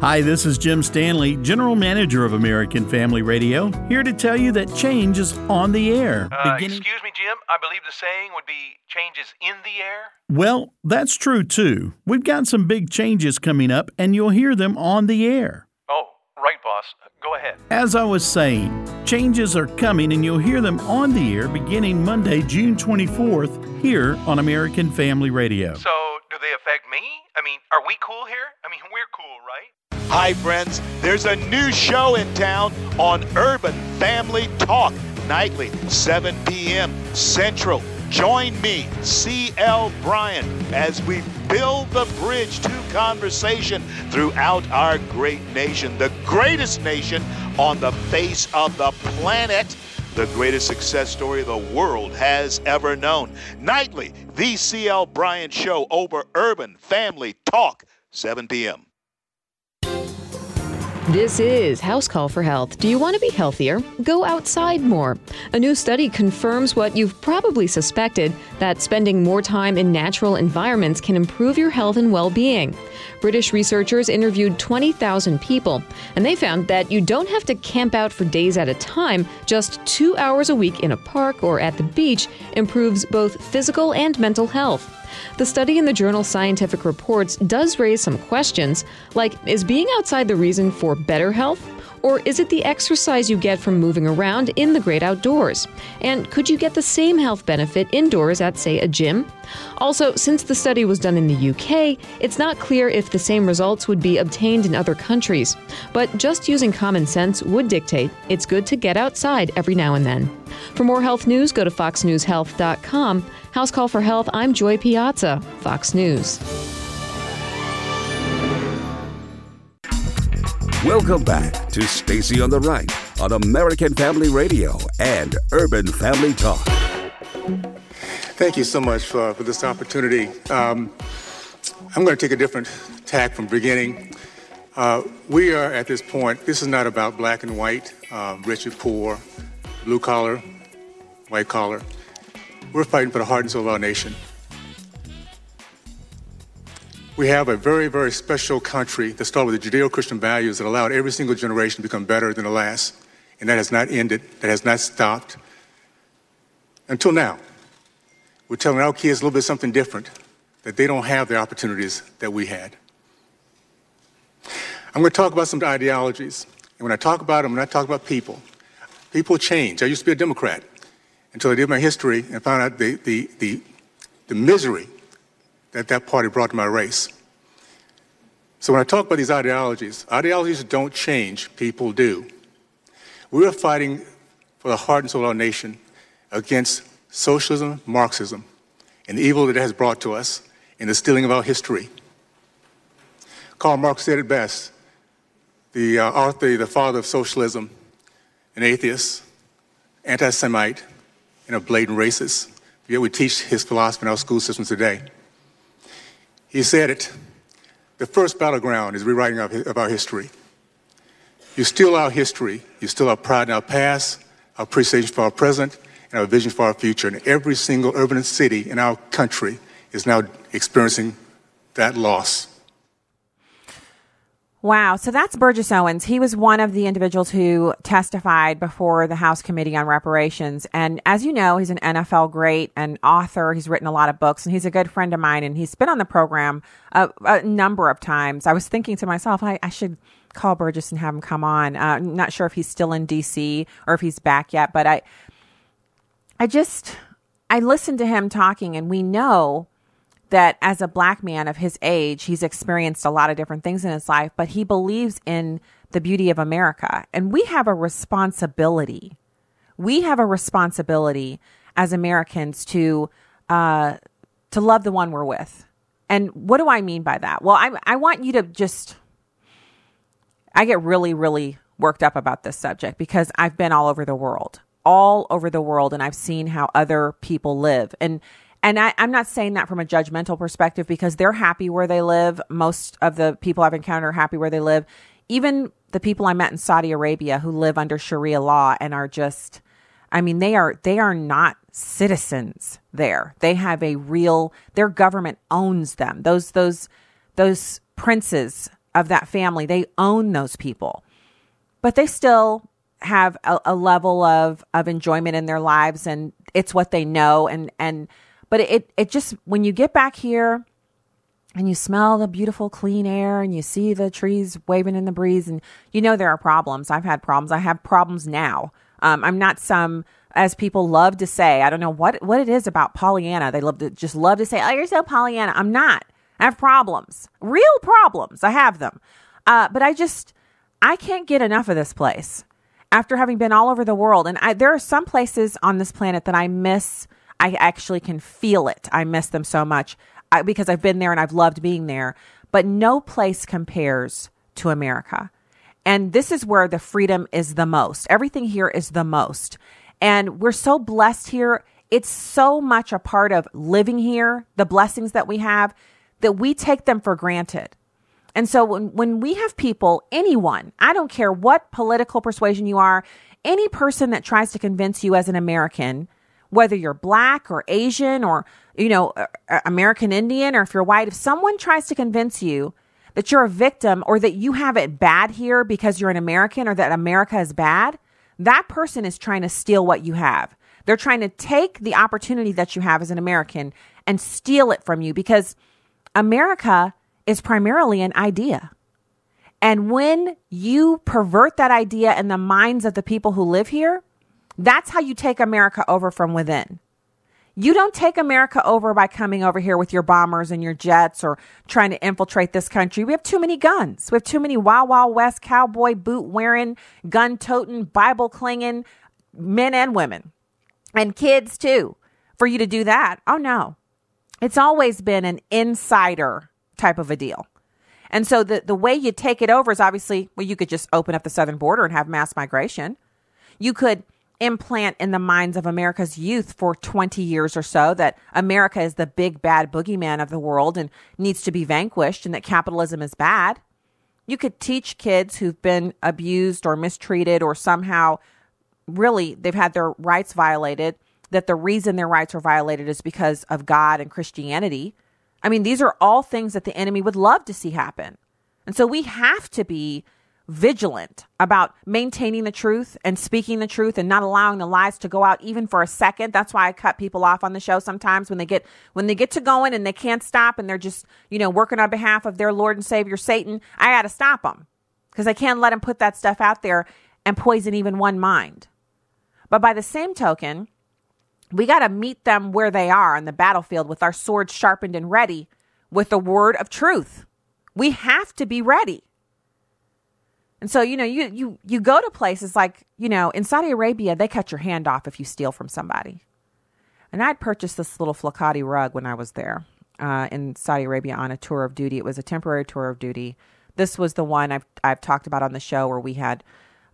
Hi, this is Jim Stanley, General Manager of American Family Radio, here to tell you that change is on the air.
Uh, Beginning... Excuse me, Jim. I believe the saying would be change is in the air.
Well, that's true too. We've got some big changes coming up, and you'll hear them on the air.
Oh, right, boss. Go ahead.
As I was saying, changes are coming, and you'll hear them on the air beginning Monday, June 24th, here on American Family Radio.
So, do they affect me? I mean, are we cool here? I mean, we're cool, right?
Hi, friends. There's a new show in town on Urban Family Talk, nightly, 7 p.m. Central. Join me, C.L. Bryant, as we build the bridge to conversation throughout our great nation, the greatest nation on the face of the planet, the greatest success story the world has ever known. Nightly, the C.L. Bryant Show over Urban Family Talk, 7 p.m.
This is House Call for Health. Do you want to be healthier? Go outside more. A new study confirms what you've probably suspected that spending more time in natural environments can improve your health and well being. British researchers interviewed 20,000 people, and they found that you don't have to camp out for days at a time. Just two hours a week in a park or at the beach improves both physical and mental health. The study in the journal Scientific Reports does raise some questions, like is being outside the reason for better health? Or is it the exercise you get from moving around in the great outdoors? And could you get the same health benefit indoors at, say, a gym? Also, since the study was done in the UK, it's not clear if the same results would be obtained in other countries. But just using common sense would dictate it's good to get outside every now and then. For more health news, go to foxnewshealth.com. House Call for Health, I'm Joy Piazza, Fox News.
Welcome back to Stacy on the Right on American Family Radio and Urban Family Talk.
Thank you so much for, for this opportunity. Um, I'm going to take a different tack from beginning. Uh, we are at this point, this is not about black and white, um, rich and poor, blue collar, white collar. We're fighting for the heart and soul of our nation. We have a very, very special country that started with the Judeo Christian values that allowed every single generation to become better than the last. And that has not ended, that has not stopped until now. We're telling our kids a little bit something different, that they don't have the opportunities that we had. I'm going to talk about some ideologies. And when I talk about them, when I talk about people, people change. I used to be a Democrat until I did my history and found out the, the, the, the misery that that party brought to my race. So when I talk about these ideologies, ideologies don't change, people do. We are fighting for the heart and soul of our nation against socialism, Marxism, and the evil that it has brought to us in the stealing of our history. Karl Marx said it best, the uh, author, the father of socialism, an atheist, anti-Semite, and a blatant racist. Yet we teach his philosophy in our school systems today. He said it. The first battleground is rewriting of our history. You steal our history, you steal our pride in our past, our appreciation for our present, and our vision for our future. And every single urban city in our country is now experiencing that loss.
Wow. So that's Burgess Owens. He was one of the individuals who testified before the House Committee on Reparations. And as you know, he's an NFL great and author. He's written a lot of books and he's a good friend of mine. And he's been on the program a, a number of times. I was thinking to myself, I, I should call Burgess and have him come on. Uh, I'm not sure if he's still in DC or if he's back yet, but I, I just, I listened to him talking and we know that as a black man of his age, he's experienced a lot of different things in his life, but he believes in the beauty of America. And we have a responsibility. We have a responsibility as Americans to uh, to love the one we're with. And what do I mean by that? Well, I I want you to just I get really really worked up about this subject because I've been all over the world, all over the world, and I've seen how other people live. And and I, I'm not saying that from a judgmental perspective because they're happy where they live. Most of the people I've encountered are happy where they live. Even the people I met in Saudi Arabia who live under Sharia law and are just, I mean, they are they are not citizens there. They have a real their government owns them. Those those those princes of that family, they own those people. But they still have a, a level of of enjoyment in their lives and it's what they know and and but it, it just, when you get back here and you smell the beautiful clean air and you see the trees waving in the breeze and you know there are problems. I've had problems. I have problems now. Um, I'm not some, as people love to say, I don't know what, what it is about Pollyanna. They love to just love to say, oh, you're so Pollyanna. I'm not. I have problems, real problems. I have them. Uh, but I just, I can't get enough of this place after having been all over the world. And I, there are some places on this planet that I miss I actually can feel it. I miss them so much I, because I've been there and I've loved being there. But no place compares to America. And this is where the freedom is the most. Everything here is the most. And we're so blessed here. It's so much a part of living here, the blessings that we have, that we take them for granted. And so when, when we have people, anyone, I don't care what political persuasion you are, any person that tries to convince you as an American whether you're black or Asian or, you know, American Indian or if you're white, if someone tries to convince you that you're a victim or that you have it bad here because you're an American or that America is bad, that person is trying to steal what you have. They're trying to take the opportunity that you have as an American and steal it from you because America is primarily an idea. And when you pervert that idea in the minds of the people who live here, that's how you take America over from within. You don't take America over by coming over here with your bombers and your jets or trying to infiltrate this country. We have too many guns. We have too many Wild Wild West cowboy boot wearing, gun toting, Bible clinging men and women and kids too for you to do that. Oh no. It's always been an insider type of a deal. And so the, the way you take it over is obviously, well, you could just open up the southern border and have mass migration. You could implant in the minds of America's youth for 20 years or so that America is the big bad boogeyman of the world and needs to be vanquished and that capitalism is bad. You could teach kids who've been abused or mistreated or somehow really they've had their rights violated that the reason their rights are violated is because of God and Christianity. I mean, these are all things that the enemy would love to see happen. And so we have to be vigilant about maintaining the truth and speaking the truth and not allowing the lies to go out even for a second. That's why I cut people off on the show sometimes when they get when they get to going and they can't stop and they're just, you know, working on behalf of their Lord and Savior Satan. I got to stop them because I can't let them put that stuff out there and poison even one mind. But by the same token, we got to meet them where they are on the battlefield with our swords sharpened and ready with the word of truth. We have to be ready. And so, you know, you you you go to places like, you know, in Saudi Arabia, they cut your hand off if you steal from somebody. And I'd purchased this little flokati rug when I was there uh, in Saudi Arabia on a tour of duty. It was a temporary tour of duty. This was the one I've I've talked about on the show where we had.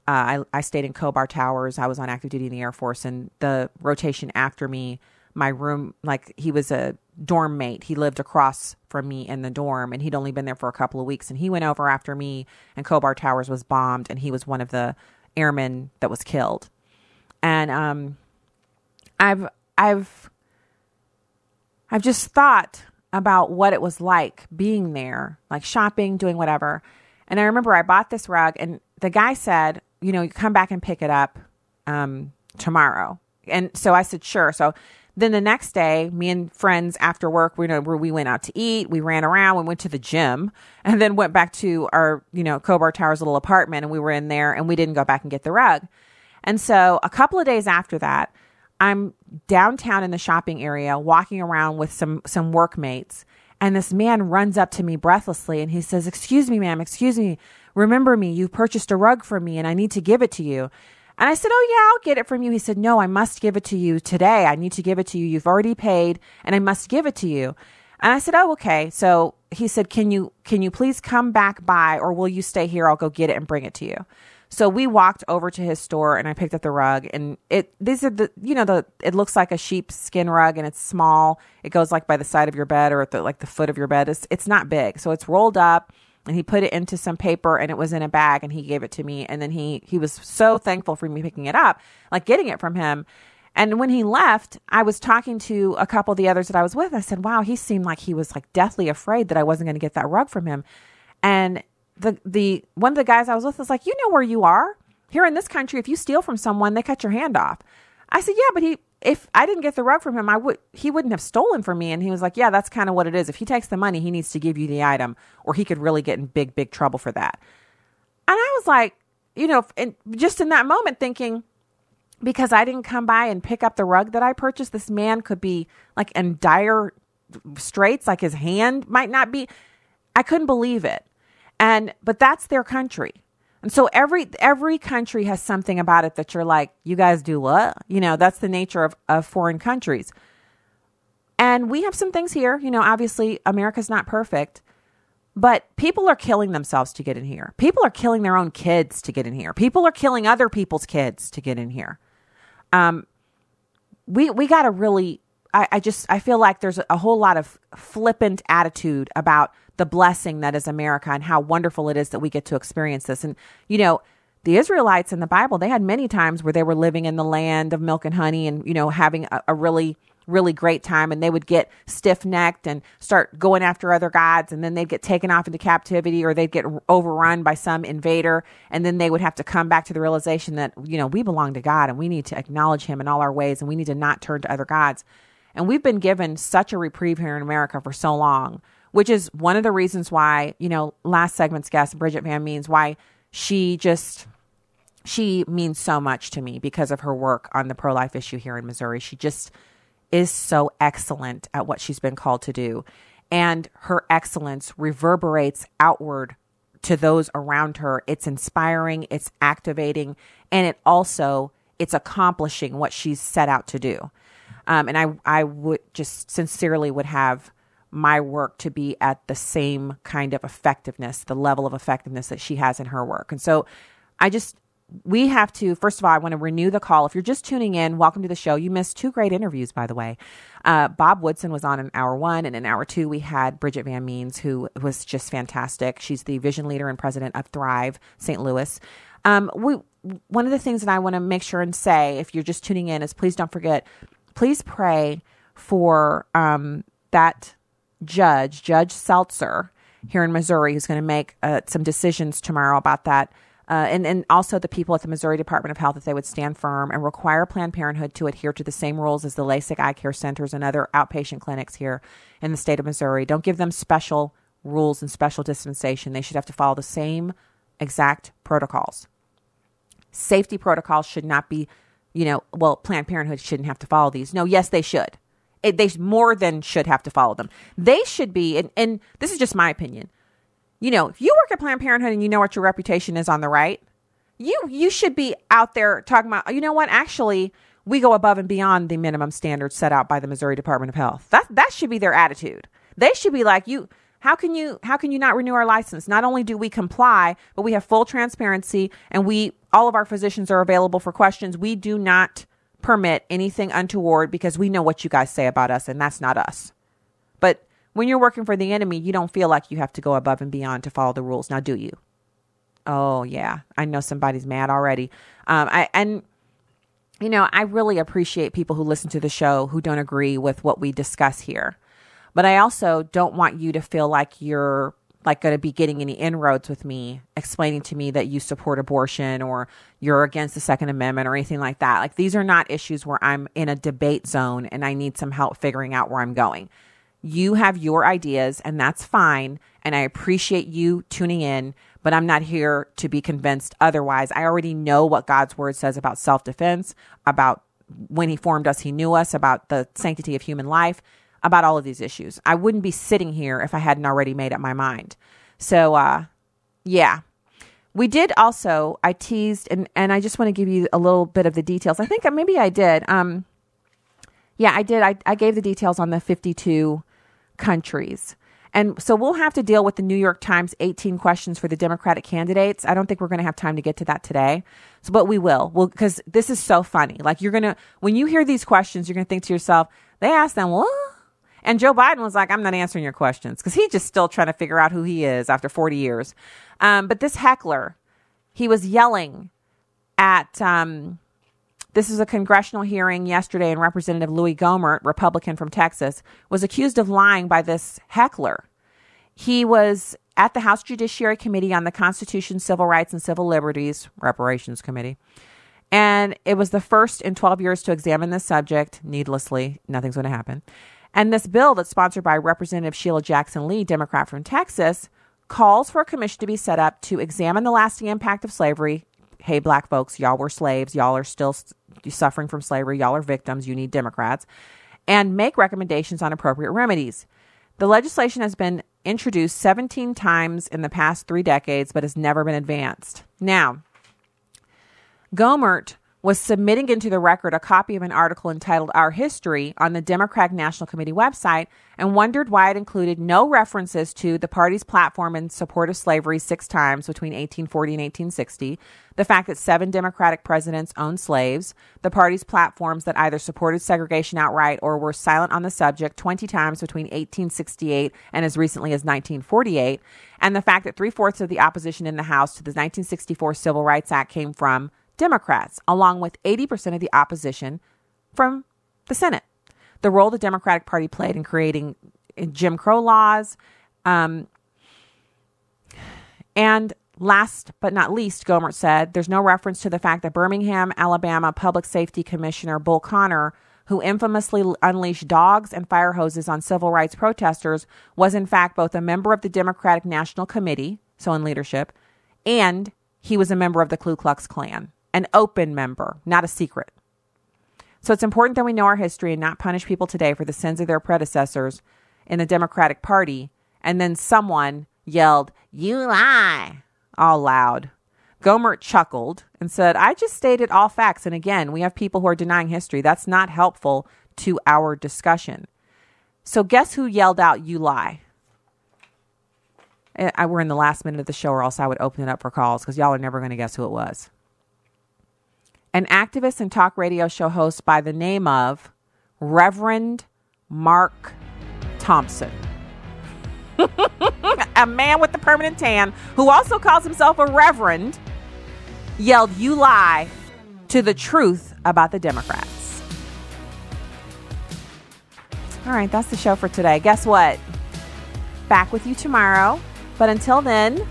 Uh, I I stayed in Khobar Towers. I was on active duty in the Air Force, and the rotation after me, my room, like he was a dorm mate. He lived across from me in the dorm and he'd only been there for a couple of weeks and he went over after me and Khobar Towers was bombed and he was one of the airmen that was killed. And um I've I've I've just thought about what it was like being there, like shopping, doing whatever. And I remember I bought this rug, and the guy said, you know, you come back and pick it up um, tomorrow. And so I said, sure. So then the next day, me and friends after work, we you know we went out to eat, we ran around, we went to the gym, and then went back to our you know Khobar Towers little apartment, and we were in there, and we didn't go back and get the rug. And so a couple of days after that, I'm downtown in the shopping area, walking around with some some workmates, and this man runs up to me breathlessly, and he says, "Excuse me, ma'am, excuse me, remember me? You purchased a rug for me, and I need to give it to you." And I said, Oh, yeah, I'll get it from you. He said, No, I must give it to you today. I need to give it to you. You've already paid and I must give it to you. And I said, Oh, okay. So he said, Can you, can you please come back by or will you stay here? I'll go get it and bring it to you. So we walked over to his store and I picked up the rug and it, these are the, you know, the, it looks like a sheepskin rug and it's small. It goes like by the side of your bed or at the, like the foot of your bed. It's, it's not big. So it's rolled up and he put it into some paper and it was in a bag and he gave it to me. And then he he was so thankful for me picking it up like getting it from him. And when he left i was talking to a couple of the others that i was with. I said wow he seemed like he was like deathly afraid that i wasn't going to get that rug from him. And the the one of the guys i was with was like you know where you are. Here in this country if you steal from someone they cut your hand off. I said yeah but he if I didn't get the rug from him, I would he wouldn't have stolen from me. And he was like, Yeah, that's kind of what it is. If he takes the money, he needs to give you the item, or he could really get in big, big trouble for that. And I was like, you know, and just in that moment thinking, because I didn't come by and pick up the rug that I purchased, this man could be like in dire straits, like his hand might not be. I couldn't believe it. And but that's their country. And so every every country has something about it that you're like, you guys do what? You know, that's the nature of, of foreign countries. And we have some things here, you know, obviously America's not perfect, but people are killing themselves to get in here. People are killing their own kids to get in here. People are killing other people's kids to get in here. Um, we we got to really. I, I just I feel like there's a whole lot of flippant attitude about the blessing that is America and how wonderful it is that we get to experience this. And, you know, the Israelites in the Bible, they had many times where they were living in the land of milk and honey and, you know, having a, a really, really great time. And they would get stiff necked and start going after other gods. And then they'd get taken off into captivity or they'd get overrun by some invader. And then they would have to come back to the realization that, you know, we belong to God and we need to acknowledge him in all our ways and we need to not turn to other gods. And we've been given such a reprieve here in America for so long which is one of the reasons why, you know, last segment's guest, Bridget Van Means, why she just she means so much to me because of her work on the pro life issue here in Missouri. She just is so excellent at what she's been called to do. And her excellence reverberates outward to those around her. It's inspiring, it's activating, and it also it's accomplishing what she's set out to do. Um, and I I would just sincerely would have my work to be at the same kind of effectiveness, the level of effectiveness that she has in her work. And so I just, we have to, first of all, I want to renew the call. If you're just tuning in, welcome to the show. You missed two great interviews, by the way. Uh, Bob Woodson was on in hour one, and in hour two, we had Bridget Van Means, who was just fantastic. She's the vision leader and president of Thrive St. Louis. Um, we, one of the things that I want to make sure and say, if you're just tuning in, is please don't forget, please pray for um, that judge, Judge Stelzer, here in Missouri, who's going to make uh, some decisions tomorrow about that. Uh, and, and also the people at the Missouri Department of Health, if they would stand firm and require Planned Parenthood to adhere to the same rules as the LASIK eye care centers and other outpatient clinics here in the state of Missouri. Don't give them special rules and special dispensation. They should have to follow the same exact protocols. Safety protocols should not be, you know, well, Planned Parenthood shouldn't have to follow these. No, yes, they should. It, they more than should have to follow them. They should be, and, and this is just my opinion. You know, if you work at Planned Parenthood and you know what your reputation is on the right, you you should be out there talking about. You know what? Actually, we go above and beyond the minimum standards set out by the Missouri Department of Health. That that should be their attitude. They should be like you. How can you how can you not renew our license? Not only do we comply, but we have full transparency and we all of our physicians are available for questions. We do not permit anything untoward because we know what you guys say about us and that's not us. But when you're working for the enemy, you don't feel like you have to go above and beyond to follow the rules. Now, do you? Oh, yeah. I know somebody's mad already. Um, I, and, you know, I really appreciate people who listen to the show who don't agree with what we discuss here. But I also don't want you to feel like you're like going to be getting any inroads with me explaining to me that you support abortion or you're against the second amendment or anything like that. Like these are not issues where i'm in a debate zone and i need some help figuring out where i'm going. You have your ideas and that's fine and i appreciate you tuning in but i'm not here to be convinced otherwise. I already know what god's word says about self-defense about when he formed us he knew us about the sanctity of human life about all of these issues. I wouldn't be sitting here if I hadn't already made up my mind. So, uh, yeah. We did also, I teased, and, and I just want to give you a little bit of the details. I think maybe I did. Um, yeah, I did. I, I gave the details on the 52 countries. And so we'll have to deal with the New York Times 18 questions for the Democratic candidates. I don't think we're going to have time to get to that today. So, but we will. Well, because this is so funny. Like you're going to, when you hear these questions, you're going to think to yourself, they asked them, what? And Joe Biden was like, I'm not answering your questions because he's just still trying to figure out who he is after 40 years. Um, but this heckler, he was yelling at, um, this is a congressional hearing yesterday, and Representative Louis Gohmert, Republican from Texas, was accused of lying by this heckler. He was at the House Judiciary Committee on the Constitution, Civil Rights, and Civil Liberties, Reparations Committee. And it was the first in 12 years to examine this subject. Needlessly, nothing's going to happen. And this bill that's sponsored by Representative Sheila Jackson Lee, Democrat from Texas, calls for a commission to be set up to examine the lasting impact of slavery. Hey, black folks, y'all were slaves. Y'all are still suffering from slavery. Y'all are victims. You need Democrats. And make recommendations on appropriate remedies. The legislation has been introduced 17 times in the past three decades, but has never been advanced. Now, Gohmert was submitting into the record a copy of an article entitled Our History on the Democratic National Committee website and wondered why it included no references to the party's platform in support of slavery six times between 1840 and 1860, the fact that seven Democratic presidents owned slaves, the party's platforms that either supported segregation outright or were silent on the subject 20 times between 1868 and as recently as 1948, and the fact that three fourths of the opposition in the House to the 1964 Civil Rights Act came from Democrats, along with 80% of the opposition from the Senate. The role the Democratic Party played in creating Jim Crow laws. Um, and last but not least, Gohmert said there's no reference to the fact that Birmingham, Alabama Public Safety Commissioner Bull Connor, who infamously unleashed dogs and fire hoses on civil rights protesters, was in fact both a member of the Democratic National Committee, so in leadership, and he was a member of the Ku Klux Klan an open member, not a secret. So it's important that we know our history and not punish people today for the sins of their predecessors in the Democratic Party. And then someone yelled, You lie, all loud. Gohmert chuckled and said, I just stated all facts. And again, we have people who are denying history. That's not helpful to our discussion. So guess who yelled out, You lie? Eh, I, we're in the last minute of the show, or else I would open it up for calls because y'all are never going to guess who it was an activist and talk radio show host by the name of Reverend Mark Thompson. [LAUGHS] a man with the permanent tan who also calls himself a reverend yelled, You lie to the truth about the Democrats. All right, that's the show for today. Guess what? Back with you tomorrow. But until then,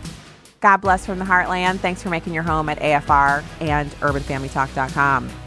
God bless from the heartland. Thanks for making your home at AFR and urbanfamilytalk.com.